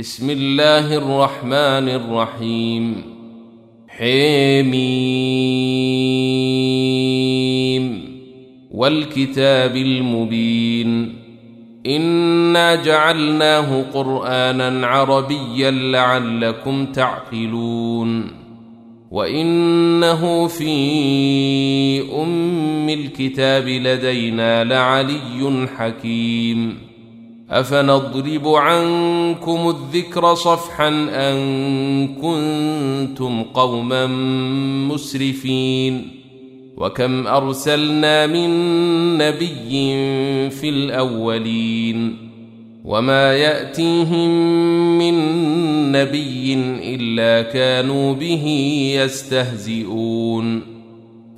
بسم الله الرحمن الرحيم. حميم. والكتاب المبين. إنا جعلناه قرآنا عربيا لعلكم تعقلون. وإنه في أم الكتاب لدينا لعلي حكيم. أفنضرب عنكم الذكر صفحا أن كنتم قوما مسرفين؟ وكم أرسلنا من نبي في الأولين؟ وما يأتيهم من نبي إلا كانوا به يستهزئون.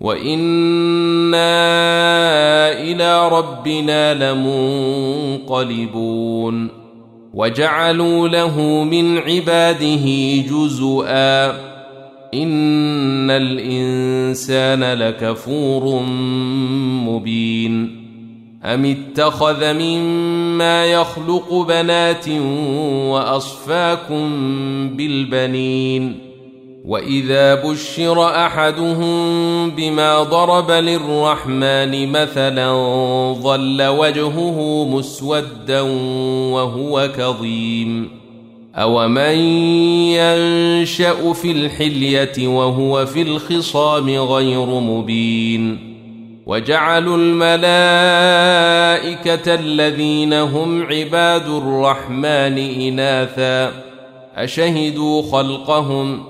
وأنا إلى ربنا لمنقلبون وجعلوا له من عباده جزءا ان الانسان لكفور مبين ام اتخذ مما يخلق بنات واصفاكم بالبنين واذا بشر احدهم بما ضرب للرحمن مثلا ظل وجهه مسودا وهو كظيم اومن ينشا في الحليه وهو في الخصام غير مبين وجعلوا الملائكه الذين هم عباد الرحمن اناثا اشهدوا خلقهم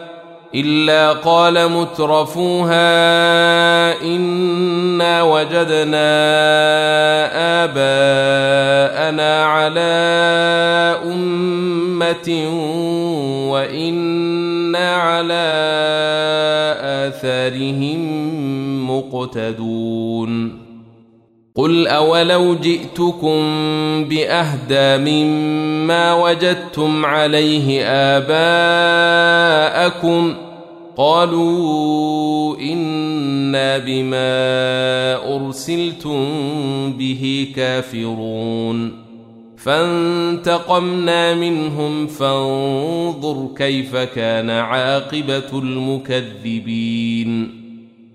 إلا قال مترفوها إنا وجدنا آباءنا على أمة وإنا على آثارهم مقتدون. قل اولو جئتكم باهدى مما وجدتم عليه اباءكم قالوا أنا بما ارسلتم به كافرون فانتقمنا منهم فانظر كيف كان عاقبه المكذبين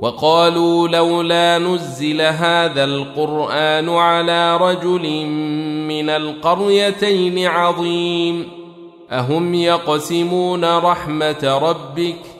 وقالوا لولا نزل هذا القرآن على رجل من القريتين عظيم. أهم يقسمون رحمة ربك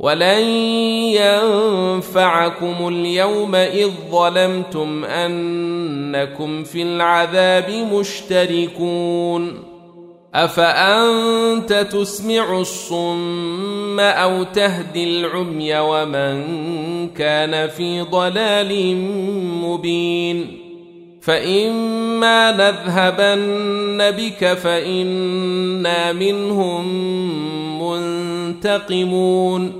ولن ينفعكم اليوم إذ ظلمتم أنكم في العذاب مشتركون. أفأنت تسمع الصم أو تهدي العمي ومن كان في ضلال مبين؟ فإما نذهبن بك فإنا منهم منتقمون.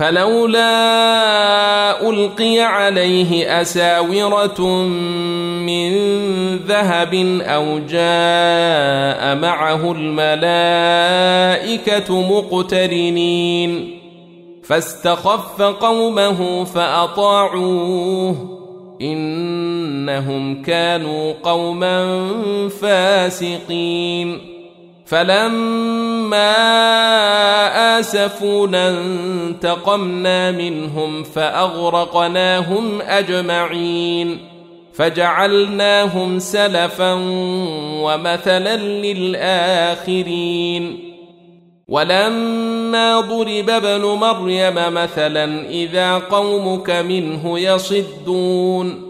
فلولا ألقي عليه أساورة من ذهب أو جاء معه الملائكة مقترنين. فاستخف قومه فأطاعوه. إنهم كانوا قوما فاسقين. فلما اسفونا انتقمنا منهم فاغرقناهم اجمعين فجعلناهم سلفا ومثلا للاخرين ولما ضرب ابن مريم مثلا اذا قومك منه يصدون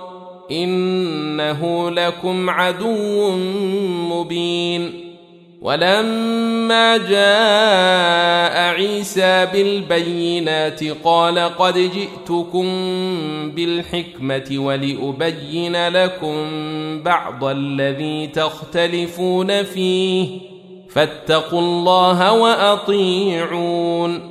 إنه لكم عدو مبين. ولما جاء عيسى بالبينات قال قد جئتكم بالحكمة ولأبين لكم بعض الذي تختلفون فيه. فاتقوا الله وأطيعون.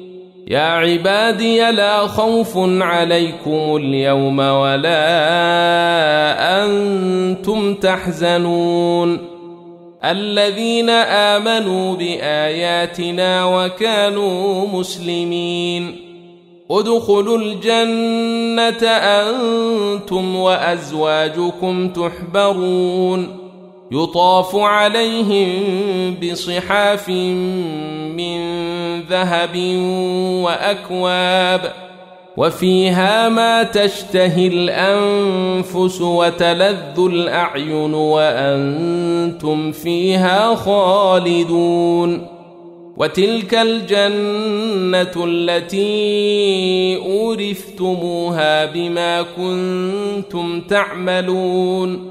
يا عبادي لا خوف عليكم اليوم ولا أنتم تحزنون. الذين آمنوا بآياتنا وكانوا مسلمين. ادخلوا الجنة أنتم وأزواجكم تحبرون. يطاف عليهم بصحاف من ذهب وأكواب وفيها ما تشتهي الأنفس وتلذ الأعين وأنتم فيها خالدون وتلك الجنة التي أورثتموها بما كنتم تعملون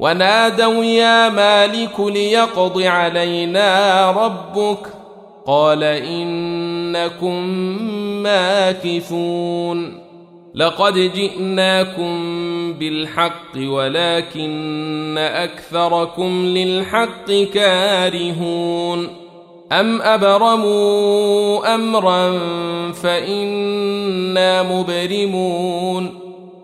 ونادوا يا مالك ليقض علينا ربك قال إنكم ماكثون لقد جئناكم بالحق ولكن أكثركم للحق كارهون أم أبرموا أمرا فإنا مبرمون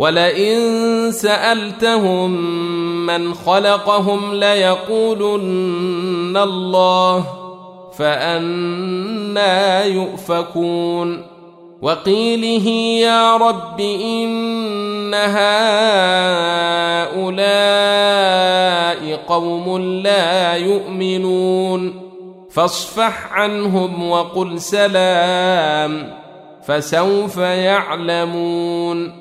ولئن سألتهم من خلقهم ليقولن الله فأنا يؤفكون. وقيله يا رب إن هؤلاء قوم لا يؤمنون. فاصفح عنهم وقل سلام فسوف يعلمون.